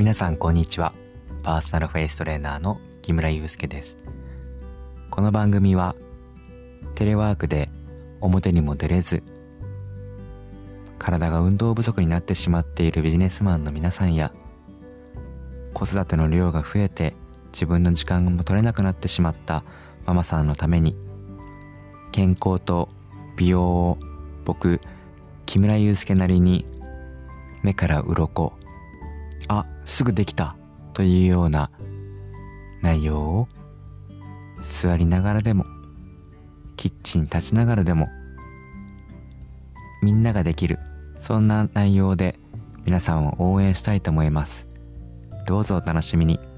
皆さんこんにちは。パーソナルフェイストレーナーの木村祐介です。この番組はテレワークで表にも出れず体が運動不足になってしまっているビジネスマンの皆さんや子育ての量が増えて自分の時間も取れなくなってしまったママさんのために健康と美容を僕木村祐介なりに目から鱗すぐできたというような内容を座りながらでもキッチン立ちながらでもみんなができるそんな内容で皆さんを応援したいと思います。どうぞお楽しみに。